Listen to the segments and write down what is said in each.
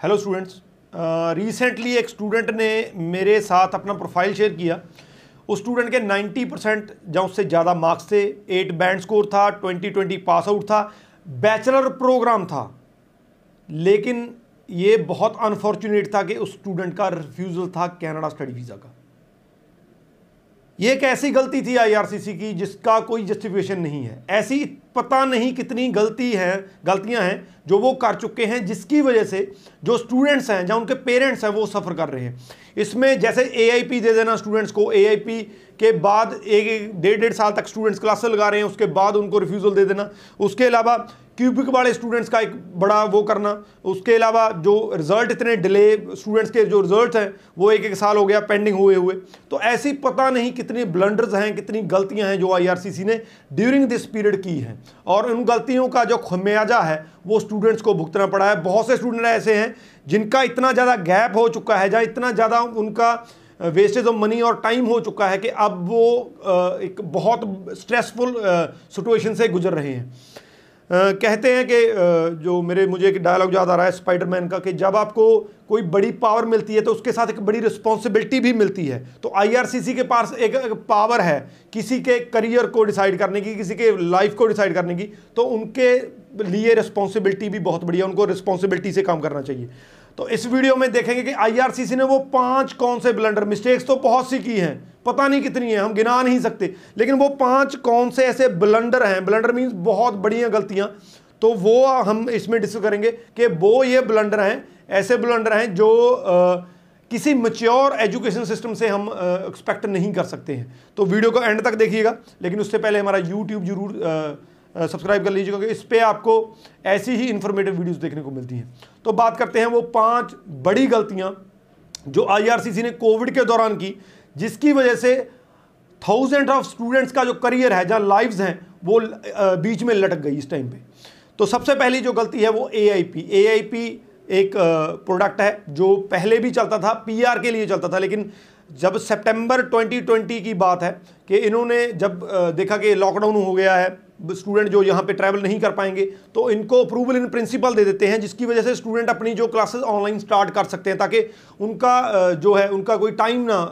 Hello students recently एक student ने मेरे साथ अपना प्रोफ़ाइल शेयर किया। उस स्टूडेंट के 90 परसेंट या उससे ज़्यादा मार्क्स थे। एट बैंड स्कोर था 2020 पास आउट था। बैचलर प्रोग्राम था। लेकिन ये बहुत अनफॉर्चुनेट था कि उस स्टूडेंट का रिफ्यूज़ल था कनाडा स्टडी वीज़ा का। ये एक ऐसी गलती थी आईआरसीसी की जिसका कोई जस्टिफिकेशन नहीं है। ऐसी पता नहीं कितनी गलती है, गलतियाँ हैं जो वो कर चुके हैं, जिसकी वजह से जो स्टूडेंट्स हैं या उनके पेरेंट्स हैं वो सफ़र कर रहे हैं। इसमें जैसे एआईपी दे देना स्टूडेंट्स को एआईपी के बाद एक डेढ़ डेढ़ साल तक स्टूडेंट्स क्लासेस लगा रहे हैं, उसके बाद उनको रिफ्यूज़ल दे देना। उसके अलावा क्यूबिक वाले स्टूडेंट्स का एक बड़ा वो करना। उसके अलावा जो रिज़ल्ट इतने डिले स्टूडेंट्स के जो रिज़ल्ट हैं, वो एक एक साल हो गया पेंडिंग हुए हुए। तो ऐसी पता नहीं कितनी ब्लंडर्स हैं, कितनी गलतियाँ हैं जो आईआरसीसी ने ड्यूरिंग दिस पीरियड की हैं। और उन गलतियों का जो खमियाजा है, वो स्टूडेंट्स को भुगतना पड़ा है। बहुत से स्टूडेंट ऐसे हैं, जिनका इतना ज़्यादा गैप हो चुका है, या इतना ज़्यादा उनका वेस्टेज ऑफ़ मनी और टाइम हो चुका है कि अब वो एक बहुत स्ट्रेसफुल सिचुएशन से गुजर रहे हैं। कहते हैं कि जो मेरे, मुझे एक डायलॉग याद आ रहा है स्पाइडरमैन का कि जब आपको कोई बड़ी पावर मिलती है तो उसके साथ एक बड़ी रिस्पॉन्सिबिलिटी भी मिलती है। तो आईआरसीसी के पास एक पावर है किसी के करियर को डिसाइड करने की, किसी के लाइफ को डिसाइड करने की तो उनके लिए रिस्पॉन्सिबिलिटी भी बहुत बढ़िया है उनको रिस्पॉन्सिबिलिटी से काम करना चाहिए। तो इस वीडियो में देखेंगे कि आईआरसीसी ने वो पाँच कौन से ब्लंडर मिस्टेक्स तो बहुत सी की हैं। पता नहीं कितनी है हम गिना नहीं सकते। लेकिन वो पाँच कौन से ऐसे ब्लंडर हैं ब्लंडर मीन्स बहुत बढ़िया गलतियाँ। तो वो हम इसमें डिस्कस करेंगे कि वो ये ब्लंडर हैं ऐसे ब्लंडर हैं जो आ, किसी मच्योर एजुकेशन सिस्टम से हम एक्सपेक्ट नहीं कर सकते हैं। तो वीडियो को एंड तक देखिएगा लेकिन उससे पहले हमारा यूट्यूब ज़रूर सब्सक्राइब कर लीजिए, क्योंकि इस पर आपको ऐसी ही इंफॉर्मेटिव वीडियोस देखने को मिलती हैं। तो बात करते हैं वो पाँच बड़ी गलतियाँ जो आईआरसीसी ने कोविड के दौरान की, जिसकी वजह से थाउज़ेंड ऑफ़ स्टूडेंट्स का जो करियर है, जहाँ लाइव्स हैं, वो बीच में लटक गई इस टाइम पे। तो सबसे पहली जो गलती है वो ए आई एक प्रोडक्ट है, जो पहले भी चलता था पीआर के लिए चलता था, लेकिन जब सितंबर 2020 की बात है कि इन्होंने जब देखा कि लॉकडाउन हो गया है स्टूडेंट जो यहाँ पे ट्रैवल नहीं कर पाएँगे तो इनको अप्रूवल इन प्रिंसिपल दे देते हैं, जिसकी वजह से स्टूडेंट अपनी जो क्लासेस ऑनलाइन स्टार्ट कर सकते हैं, ताकि उनका जो है, उनका कोई टाइम ना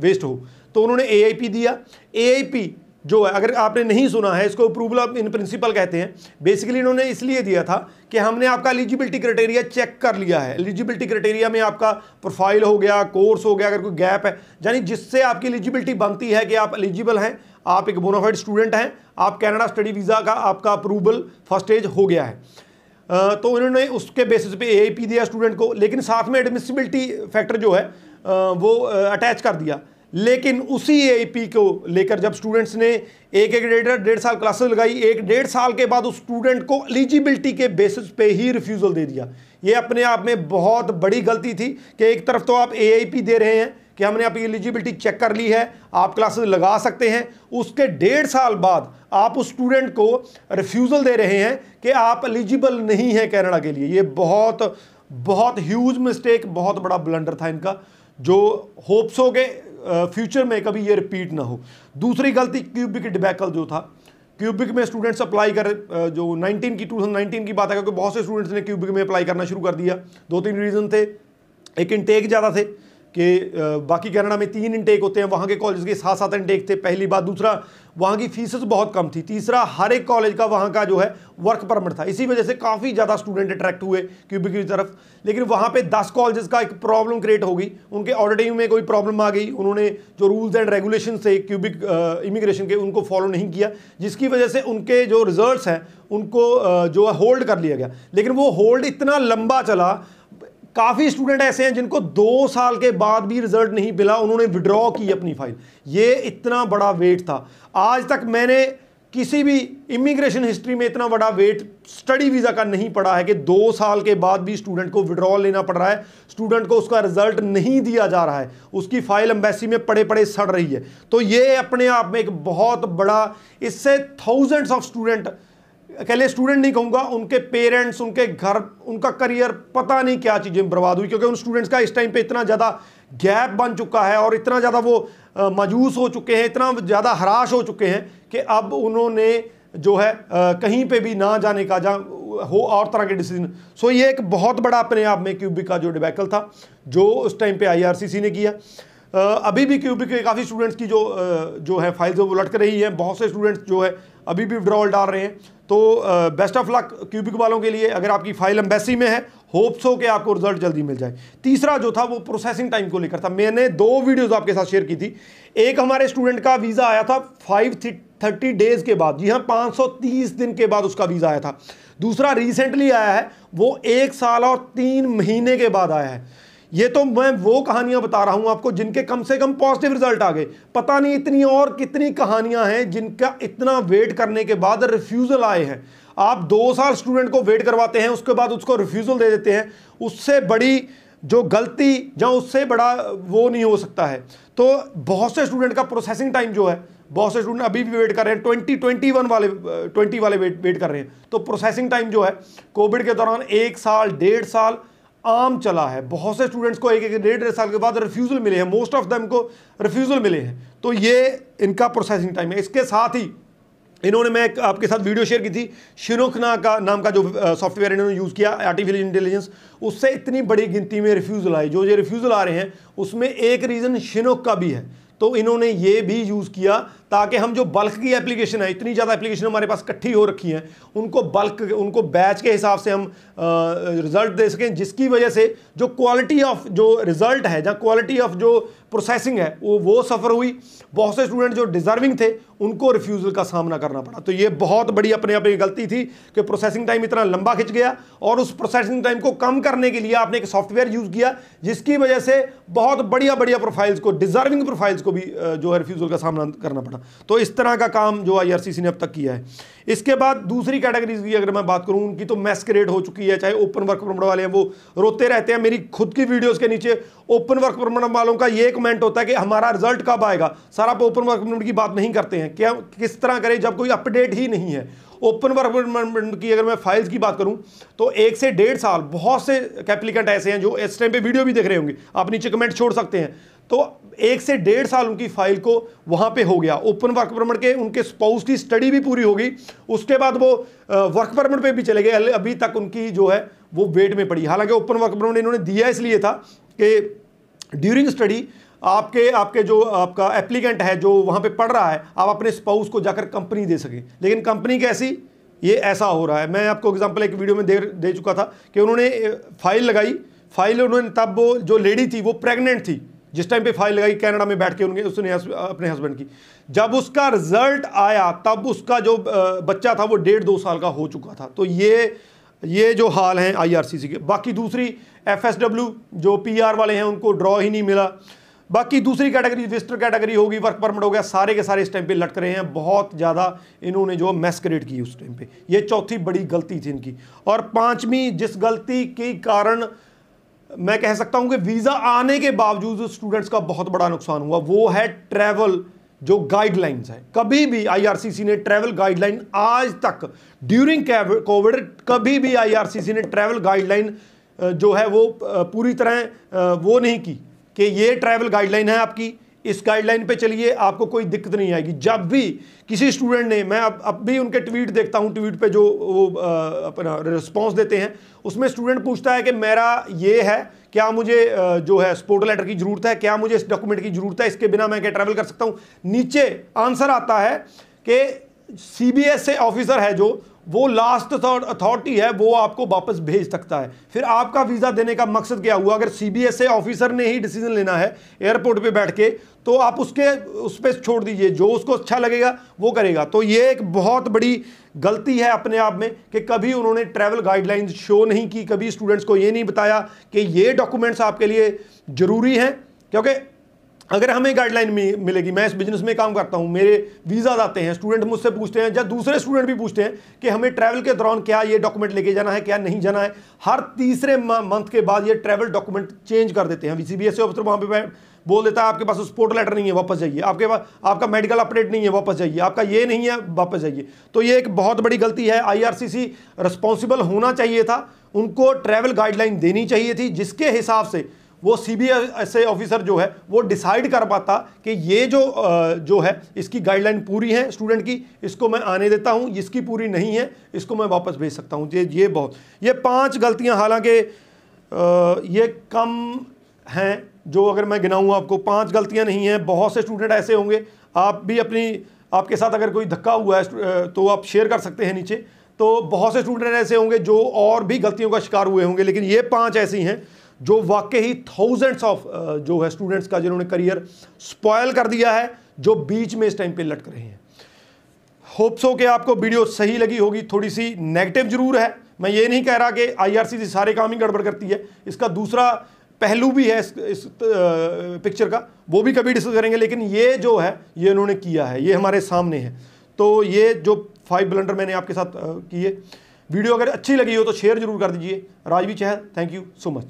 वेस्ट हो। तो उन्होंने एआईपी दिया। एआईपी जो है, अगर आपने नहीं सुना है, इसको अप्रूवल इन प्रिंसिपल कहते हैं। बेसिकली इन्होंने इसलिए दिया था कि हमने आपका एलिजिबिलिटी क्राइटेरिया चेक कर लिया है। एलिजिबिलिटी क्राइटेरिया में आपका प्रोफ़ाइल हो गया कोर्स हो गया, अगर कोई गैप है, यानी जिससे आपकी एलिजिबिलिटी बनती है कि आप एलिजिबल हैं आप एक बोनाफाइड स्टूडेंट हैं, आप कनाडा स्टडी वीज़ा का आपका अप्रूवल फ़र्स्ट एज हो गया है। तो इन्होंने उसके बेसिस पे ए दिया स्टूडेंट को, लेकिन साथ में एडमिसिबिलिटी फैक्टर जो है वो अटैच कर दिया। लेकिन उसी ए को लेकर जब स्टूडेंट्स ने एक एक डेढ़ डेढ़ साल क्लासेस लगाई, एक डेढ़ साल के बाद उस स्टूडेंट को एलिजिबिलिटी के बेसिस पे ही रिफ्यूज़ल दे दिया। ये अपने आप में बहुत बड़ी गलती थी कि एक तरफ़ तो आप ए दे रहे हैं कि हमने आपकी एलिजिबिलिटी चेक कर ली है, आप क्लासेस लगा सकते हैं। उसके डेढ़ साल बाद आप उस स्टूडेंट को रिफ्यूज़ल दे रहे हैं कि आप एलिजिबल नहीं है कैनेडा के लिए। ये बहुत बहुत ह्यूज मिस्टेक बहुत बड़ा ब्लंडर था इनका, जो होप्स हो गए फ्यूचर में कभी ये रिपीट ना हो। दूसरी गलती क्यूबिक डिबैकल जो था। क्यूबिक में स्टूडेंट्स अप्लाई कर जो 19 की 2019 की बात है, क्योंकि बहुत से स्टूडेंट्स ने क्यूबिक में अप्लाई करना शुरू कर दिया। दो तीन रीज़न थे। एक इनटेक ज़्यादा थे। कि बाकी कनाडा में तीन इनटेक होते हैं, वहाँ के कॉलेज के सात सात इनटेक थे, पहली बात। दूसरा, वहाँ की फीसेस बहुत कम थी। तीसरा, हर एक कॉलेज का वहाँ का जो है वर्क परमिट था। इसी वजह से काफ़ी ज़्यादा स्टूडेंट अट्रैक्ट हुए क्यूबिक की तरफ़। लेकिन वहाँ पे दस कॉलेजेस का एक प्रॉब्लम क्रिएट हो गई। उनके ऑडिटिंग में कोई प्रॉब्लम आ गई। उन्होंने जो रूल्स एंड रेगुलेशन थे क्यूबिक इमिग्रेशन के, उनको फॉलो नहीं किया। जिसकी वजह से उनके जो रिज़ल्ट हैं, उनको जो है होल्ड कर लिया गया। लेकिन वो होल्ड इतना लंबा चला काफ़ी स्टूडेंट ऐसे हैं जिनको दो साल के बाद भी रिज़ल्ट नहीं मिला, उन्होंने विड्रॉ की अपनी फ़ाइल ये इतना बड़ा वेट था। आज तक मैंने किसी भी इमिग्रेशन हिस्ट्री में इतना बड़ा वेट स्टडी वीज़ा का नहीं पड़ा है कि दो साल के बाद भी स्टूडेंट को विड्रॉल लेना पड़ रहा है। स्टूडेंट को उसका रिज़ल्ट नहीं दिया जा रहा है। उसकी फ़ाइल एम्बेसी में पड़े पड़े सड़ रही है। तो ये अपने आप में एक बहुत बड़ा, इससे थाउजेंड्स ऑफ़ स्टूडेंट अकेले स्टूडेंट नहीं कहूँगा, उनके पेरेंट्स उनके घर, उनका करियर पता नहीं क्या चीज़ें बर्बाद हुई, क्योंकि उन स्टूडेंट्स का इस टाइम पे इतना ज़्यादा गैप बन चुका है और इतना ज़्यादा वो मायूस हो चुके हैं, इतना ज़्यादा हराश हो चुके हैं कि अब उन्होंने जो है कहीं पे भी ना जाने का, जहाँ हो और तरह के डिसीज़न सो ये एक बहुत बड़ा अपने आप में क्यूबिक का जो डिबैकल था, जो उस टाइम पे आईआरसीसी ने किया। अभी भी क्यूबिक के काफ़ी स्टूडेंट्स की जो जो है फाइल्स वो लटक रही है। बहुत से स्टूडेंट्स जो है अभी भी विड्रॉल डाल रहे हैं। तो बेस्ट ऑफ़ लक क्यूबिक वालों के लिए अगर आपकी फ़ाइल एम्बेसी में है होप्स हो कि आपको रिज़ल्ट जल्दी मिल जाए। तीसरा जो था वो प्रोसेसिंग टाइम को लेकर था। मैंने दो वीडियोस आपके साथ शेयर की थी। एक हमारे स्टूडेंट का वीज़ा आया था फाइव थर्टी डेज़ के बाद। जी हाँ पाँच सौ तीस दिन के बाद उसका वीज़ा आया था। दूसरा रिसेंटली आया है, वो एक साल और तीन महीने के बाद आया है। ये तो मैं वो कहानियाँ बता रहा हूँ आपको जिनके कम से कम पॉजिटिव रिज़ल्ट आ गए। पता नहीं इतनी और कितनी कहानियाँ हैं जिनका इतना वेट करने के बाद रिफ्यूजल आए हैं। आप दो साल स्टूडेंट को वेट करवाते हैं, उसके बाद उसको रिफ्यूजल दे देते हैं। उससे बड़ी जो गलती या उससे बड़ा वो नहीं हो सकता है। तो बहुत से स्टूडेंट का प्रोसेसिंग टाइम जो है, बहुत से स्टूडेंट अभी भी वेट कर रहे हैं ट्वेंटी ट्वेंटी वन वाले ट्वेंटी वाले वेट वेट कर रहे हैं। तो प्रोसेसिंग टाइम जो है कोविड के दौरान एक साल, डेढ़ साल आम चला है। बहुत से स्टूडेंट्स को एक एक डेढ़ डेढ़ साल के बाद रिफ्यूज़ल मिले हैं। मोस्ट ऑफ़ देम को रिफ्यूज़ल मिले हैं। तो ये इनका प्रोसेसिंग टाइम है। इसके साथ ही इन्होंने मैं आपके साथ वीडियो शेयर की थी। शिनोखना का नाम का जो सॉफ्टवेयर इन्होंने यूज़ किया आर्टिफिशियल इंटेलिजेंस उससे इतनी बड़ी गिनती में रिफ्यूज़ल आई। जो ये रिफ्यूज़ल आ रहे हैं, उसमें एक रीज़न शिनोक का भी है। तो इन्होंने ये भी यूज़ किया ताकि हम जो बल्क की एप्लीकेशन है, इतनी ज़्यादा एप्लीकेशन हमारे पास इकट्ठी हो रखी हैं, उनको बल्क उनको बैच के हिसाब से हम रिज़ल्ट दे सकें, जिसकी वजह से जो क्वालिटी ऑफ़ जो रिज़ल्ट है, जहाँ क्वालिटी ऑफ़ जो प्रोसेसिंग है, वो वो सफ़र हुई। बहुत से स्टूडेंट जो डिज़र्विंग थे, उनको रिफ्यूज़ल का सामना करना पड़ा। तो ये बहुत बड़ी अपने आप अपनी गलती थी कि प्रोसेसिंग टाइम इतना लंबा खिंच गया और उस प्रोसेसिंग टाइम को कम करने के लिए आपने एक सॉफ्टवेयर यूज़ किया, जिसकी वजह से बहुत बढ़िया बढ़िया प्रोफाइल्स को डिज़र्विंग प्रोफाइल्स को भी जो है रिफ्यूज़ल का सामना करना पड़ा। तो इस तरह का काम जो आई ने अब तक किया है। इसके बाद दूसरी कैटेगरीज की अगर मैं बात करूँ, उनकी तो मैस्करेट हो चुकी है, चाहे ओपन वर्क परमिट वाले हैं, वो रोते रहते हैं। मेरी खुद की वीडियोस के नीचे ओपन वर्क परमिट वालों का ये कमेंट होता है कि हमारा रिज़ल्ट कब आएगा? सर आप ओपन वर्क परमिट की बात नहीं करते हैं। क्या, किस तरह करें जब कोई अपडेट ही नहीं है? ओपन वर्क परमिट की अगर मैं फाइल्स की बात करूँ तो एक से डेढ़ साल, बहुत से एप्लीकेंट ऐसे हैं जो इस टाइम पे वीडियो भी देख रहे होंगे। आप नीचे कमेंट छोड़ सकते हैं। तो एक से डेढ़ साल उनकी फ़ाइल को वहाँ पे हो गया। ओपन वर्क परमिट के उनके स्पाउस की स्टडी भी पूरी होगी। उसके बाद वो वर्क परमिट पे भी चले गए। अभी तक उनकी जो है, वो वेट में पड़ी। हालाँकि ओपन वर्क परमिट इन्होंने दिया इसलिए था कि ड्यूरिंग स्टडी आपके आपके जो, आपका एप्लीकेंट है, जो वहाँ पे पढ़ रहा है, आप अपने स्पाउस को जाकर कंपनी दे सकें। लेकिन कंपनी कैसी? ये ऐसा हो रहा है। मैं आपको एग्जांपल एक वीडियो में दे दे चुका था कि उन्होंने फ़ाइल लगाई। फ़ाइल उन्होंने, तब वो जो लेडी थी, वो प्रेग्नेंट थी। जिस टाइम पे फ़ाइल लगाई कनाडा में बैठ के उनके, उसने अपने हस्बैंड की। जब उसका रिज़ल्ट आया, तब उसका जो बच्चा था, वो डेढ़ दो साल का हो चुका था। तो ये ये जो हाल हैं आईआरसीसी के। बाकी दूसरी एफएसडब्ल्यू जो पीआर वाले हैं, उनको ड्रॉ ही नहीं मिला। बाकी दूसरी कैटेगरी विजिटर कैटेगरी होगी वर्क परमिट हो गया, सारे के सारे इस टाइम पे लटक रहे हैं। बहुत ज़्यादा इन्होंने जो मैस क्रिएट की उस टाइम पे। ये चौथी बड़ी गलती थी इनकी। और पांचवी, जिस गलती के कारण मैं कह सकता हूँ कि वीज़ा आने के बावजूद स्टूडेंट्स का बहुत बड़ा नुकसान हुआ। वो है ट्रैवल जो गाइडलाइंस है। कभी भी आईआरसीसी ने ट्रैवल गाइडलाइन आज तक ड्यूरिंग कोविड कभी भी आईआरसीसी ने ट्रैवल गाइडलाइन जो है वो पूरी तरह वो नहीं की कि ये ट्रैवल गाइडलाइन है आपकी। इस गाइडलाइन पे चलिए, आपको कोई दिक्कत नहीं आएगी। जब भी किसी स्टूडेंट ने, मैं अब अब भी उनके ट्वीट देखता हूँ ट्वीट पे जो, वो अपना रिस्पॉन्स देते हैं, उसमें स्टूडेंट पूछता है कि मेरा ये है, क्या मुझे जो है स्पोर्ट लेटर की ज़रूरत है, क्या मुझे इस डॉक्यूमेंट की ज़रूरत है, इसके बिना मैं क्या ट्रैवल कर सकता हूँ? नीचे आंसर आता है कि सी से ऑफिसर है जो वो लास्ट अथॉरिटी है, वो आपको वापस भेज सकता है। फिर आपका वीज़ा देने का मकसद क्या हुआ? अगर सीबीएसए ऑफिसर ने ही डिसीज़न लेना है एयरपोर्ट पे बैठ के तो आप उसके, उस पर छोड़ दीजिए। जो उसको अच्छा लगेगा, वो करेगा। तो ये एक बहुत बड़ी गलती है अपने आप में कि कभी उन्होंने ट्रैवल गाइडलाइंस शो नहीं की, कभी स्टूडेंट्स को ये नहीं बताया कि ये डॉक्यूमेंट्स आपके लिए ज़रूरी हैं। क्योंकि अगर हमें गाइडलाइन मिलेगी, मैं इस बिज़नेस में काम करता हूँ, मेरे वीज़ा आते हैं स्टूडेंट मुझसे पूछते हैं, या दूसरे स्टूडेंट भी पूछते हैं कि हमें ट्रैवल के दौरान क्या ये डॉक्यूमेंट लेके जाना है, क्या नहीं जाना है, हर तीसरे मंथ के बाद ये ट्रैवल डॉक्यूमेंट चेंज कर देते हैं। सी बी एस ऑफिसर वहाँ पे बोल देता है आपके पास स्पोर्ट लेटर नहीं है, वापस जाइए। आपके पास आपका मेडिकल अपडेट नहीं है, वापस जाइए। आपका ये नहीं है, वापस जाइए। तो ये एक बहुत बड़ी गलती है। आईआरसीसी रिस्पॉन्सिबल होना चाहिए था। उनको ट्रैवल गाइडलाइन देनी चाहिए थी, जिसके हिसाब से वो सी बी एस ऑफिसर जो है, वो डिसाइड कर पाता कि ये जो जो है, इसकी गाइडलाइन पूरी है स्टूडेंट की, इसको मैं आने देता हूँ, इसकी पूरी नहीं है, इसको मैं वापस भेज सकता हूँ। ये ये बहुत, ये पाँच गलतियाँ हालाँकि ये कम हैं, जो अगर मैं गिनाऊँ आपको, पाँच गलतियाँ नहीं हैं, बहुत से स्टूडेंट ऐसे होंगे, आप भी अपनी, आपके साथ अगर कोई धक्का हुआ है तो आप शेयर कर सकते हैं नीचे। तो बहुत से स्टूडेंट ऐसे होंगे, जो और भी गलतियों का शिकार हुए होंगे, लेकिन ये पाँच ऐसी हैं जो वाकई ही थाउजेंड्स ऑफ़ जो है स्टूडेंट्स का जिन्होंने करियर स्पॉयल कर दिया है जो बीच में इस टाइम पे लटक रहे हैं। होप सो कि आपको वीडियो सही लगी होगी थोड़ी सी नेगेटिव ज़रूर है। मैं ये नहीं कह रहा कि आईआरसीसी सारे काम ही गड़बड़ करती है। इसका दूसरा पहलू भी है इस, इस पिक्चर का वो भी कभी डिस्कस करेंगे लेकिन ये जो है ये उन्होंने किया है ये हमारे सामने है। तो ये जो फाइव ब्लंडर मैंने आपके साथ किए वीडियो अगर अच्छी लगी हो तो शेयर ज़रूर कर दीजिए। Rajvi Chahal thank you so much